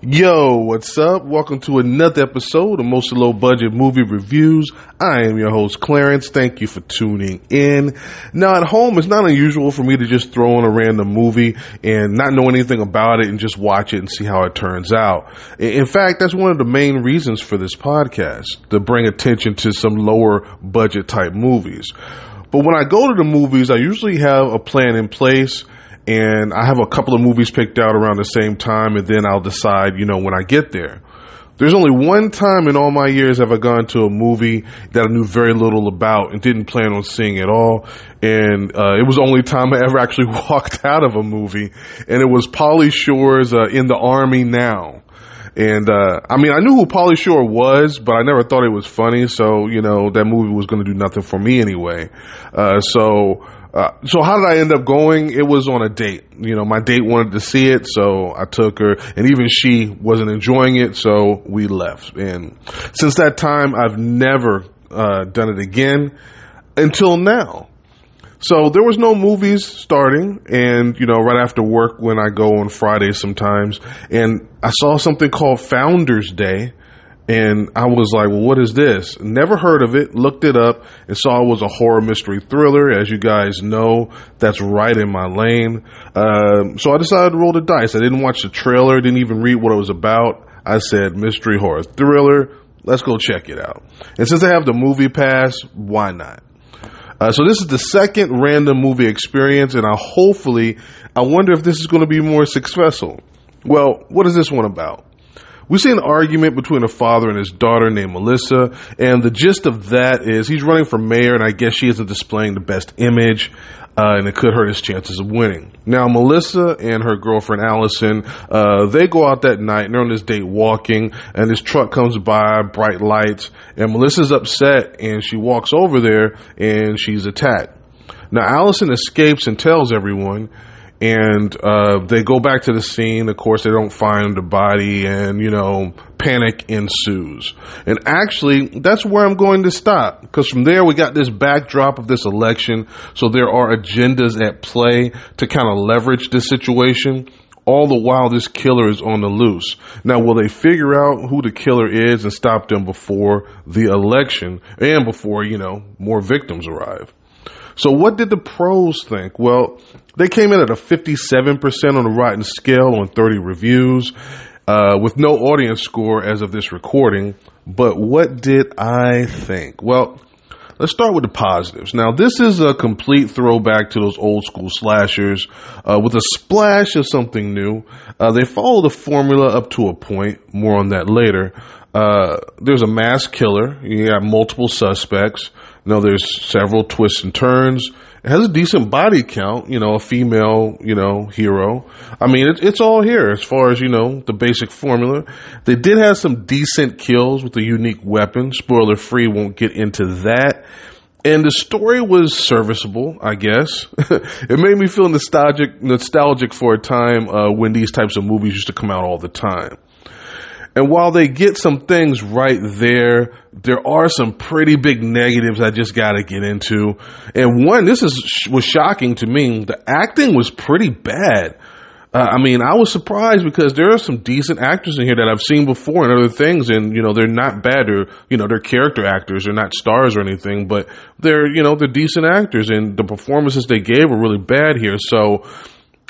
Yo, what's up? Welcome to another episode of Mostly Low Budget Movie Reviews. I am your host, Clarence. Thank you for tuning in. Now, at home, it's not unusual for me to just throw on a random movie and not know anything about it and just watch it and see how it turns out. In fact, that's one of the main reasons for this podcast, to bring attention to some lower budget type movies. But when I go to the movies, I usually have a plan in place and I have a couple of movies picked out around the same time, and then I'll decide, you know, when I get there. There's only one time in all my years have I gone to a movie that I knew very little about and didn't plan on seeing at all. And uh, it was the only time I ever actually walked out of a movie, and it was Pauly Shore's uh, "In the Army Now." And uh, I mean, I knew who Pauly Shore was, but I never thought it was funny. So you know, that movie was going to do nothing for me anyway. Uh, so uh, so how did I end up going? It was on a date. You know, my date wanted to see it, so I took her, and even she wasn't enjoying it, so we left. And since that time, I've never uh, done it again until now. So there was no movies starting, and you know, right after work when I go on Fridays sometimes, and I saw something called Founders Day and I was like, well, what is this? Never heard of it, looked it up, and saw it was a horror mystery thriller. As you guys know, that's right in my lane. Uh, so I decided to roll the dice. I didn't watch the trailer, didn't even read what it was about. I said, mystery horror thriller, let's go check it out. And since I have the movie pass, why not? Uh, so this is the second random movie experience, and I hopefully, I wonder if this is going to be more successful. Well, what is this one about? We see an argument between a father and his daughter named Melissa, and the gist of that is he's running for mayor, and I guess she isn't displaying the best image. Uh, and it could hurt his chances of winning. Now, Melissa and her girlfriend Allison, uh, they go out that night and they're on this date walking, and this truck comes by, bright lights, and Melissa's upset, and she walks over there and she's attacked. Now, Allison escapes and tells everyone, and uh, they go back to the scene. Of course, they don't find the body, and you know, panic ensues. And actually, that's where I'm going to stop because from there we got this backdrop of this election. So there are agendas at play to kind of leverage this situation. All the while, this killer is on the loose. Now, will they figure out who the killer is and stop them before the election and before, you know, more victims arrive? So what did the pros think? Well, they came in at a 57% on the Rotten scale on 30 reviews, uh, with no audience score as of this recording. But what did I think? Well, let's start with the positives. Now, this is a complete throwback to those old school slashers uh, with a splash of something new. Uh, they follow the formula up to a point. More on that later. Uh, there's a mass killer. You got multiple suspects. Know, there's several twists and turns. It has a decent body count, you know, a female, you know, hero. I mean, it's, it's all here as far as, you know, the basic formula. They did have some decent kills with a unique weapon. Spoiler free, won't get into that. And the story was serviceable, I guess. it made me feel nostalgic, nostalgic for a time uh, when these types of movies used to come out all the time. And while they get some things right there, there are some pretty big negatives I just got to get into. And one, this is was shocking to me. The acting was pretty bad. Uh, I mean, I was surprised because there are some decent actors in here that I've seen before and other things, and you know they're not bad. They're you know they're character actors. They're not stars or anything, but they're you know they're decent actors, and the performances they gave were really bad here. So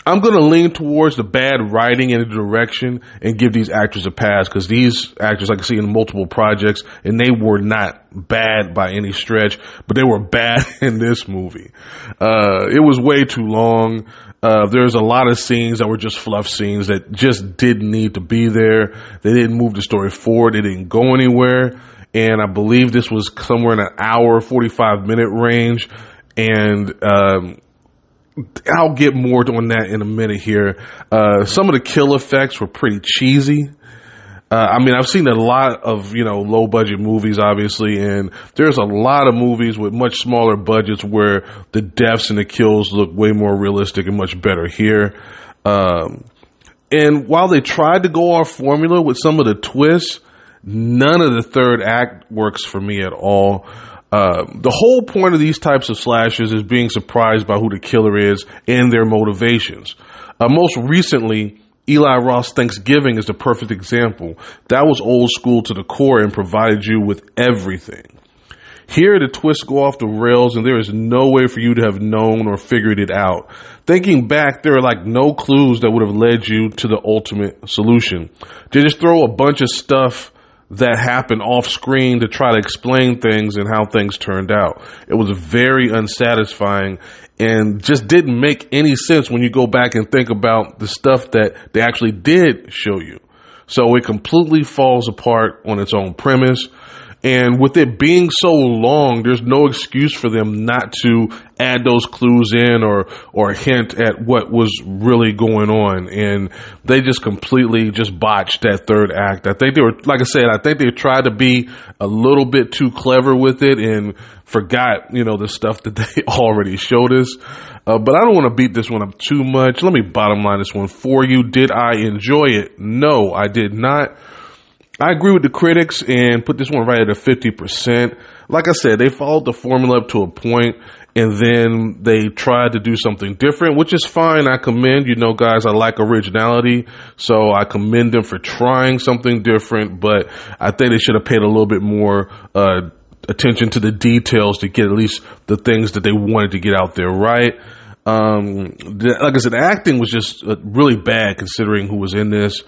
I'm going to lean towards the bad writing and the direction and give these actors a pass because these actors I can see in multiple projects and they were not bad by any stretch, but they were bad in this movie. Uh, it was way too long. Uh, there's a lot of scenes that were just fluff scenes that just didn't need to be there. They didn't move the story forward. They didn't go anywhere. And I believe this was somewhere in an hour, 45 minute range. And, um, I'll get more on that in a minute here. Uh, some of the kill effects were pretty cheesy. Uh, I mean, I've seen a lot of, you know, low budget movies, obviously, and there's a lot of movies with much smaller budgets where the deaths and the kills look way more realistic and much better here. Um, and while they tried to go off formula with some of the twists, none of the third act works for me at all. Uh, the whole point of these types of slashes is being surprised by who the killer is and their motivations. Uh, most recently, Eli Roth Thanksgiving is the perfect example. That was old school to the core and provided you with everything. Here, the twists go off the rails, and there is no way for you to have known or figured it out. Thinking back, there are like no clues that would have led you to the ultimate solution. They just throw a bunch of stuff that happened off screen to try to explain things and how things turned out. It was very unsatisfying and just didn't make any sense when you go back and think about the stuff that they actually did show you. So it completely falls apart on its own premise. And with it being so long, there's no excuse for them not to add those clues in or or hint at what was really going on. And they just completely just botched that third act. I think they were, like I said, I think they tried to be a little bit too clever with it and forgot, you know, the stuff that they already showed us. Uh, but I don't want to beat this one up too much. Let me bottom line this one for you. Did I enjoy it? No, I did not. I agree with the critics and put this one right at a 50%. Like I said, they followed the formula up to a point and then they tried to do something different, which is fine. I commend, you know, guys, I like originality. So I commend them for trying something different, but I think they should have paid a little bit more, uh, attention to the details to get at least the things that they wanted to get out there right. Um, like I said, acting was just uh, really bad considering who was in this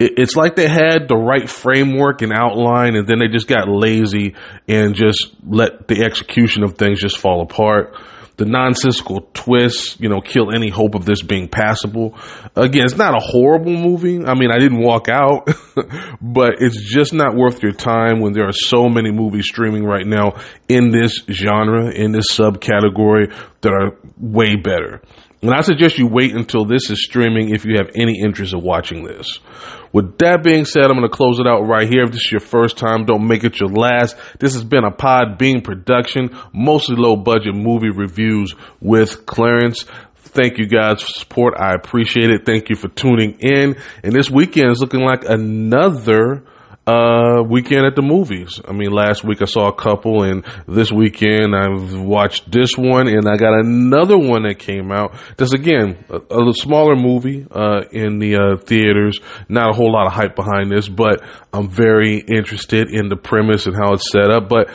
it's like they had the right framework and outline and then they just got lazy and just let the execution of things just fall apart. The nonsensical twists, you know, kill any hope of this being passable. Again, it's not a horrible movie. I mean, I didn't walk out, but it's just not worth your time when there are so many movies streaming right now in this genre, in this subcategory that are way better. And I suggest you wait until this is streaming if you have any interest in watching this. With that being said, I'm going to close it out right here. If this is your first time, don't make it your last. This has been a Podbean production, mostly low budget movie reviews with Clarence. Thank you guys for support. I appreciate it. Thank you for tuning in. And this weekend is looking like another uh, weekend at the movies. I mean, last week I saw a couple, and this weekend I've watched this one, and I got another one that came out. Just again, a, a smaller movie uh, in the uh, theaters. Not a whole lot of hype behind this, but I'm very interested in the premise and how it's set up. But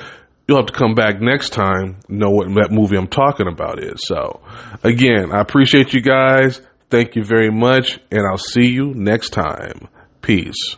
you'll have to come back next time know what that movie I'm talking about is. So, again, I appreciate you guys. Thank you very much, and I'll see you next time. Peace.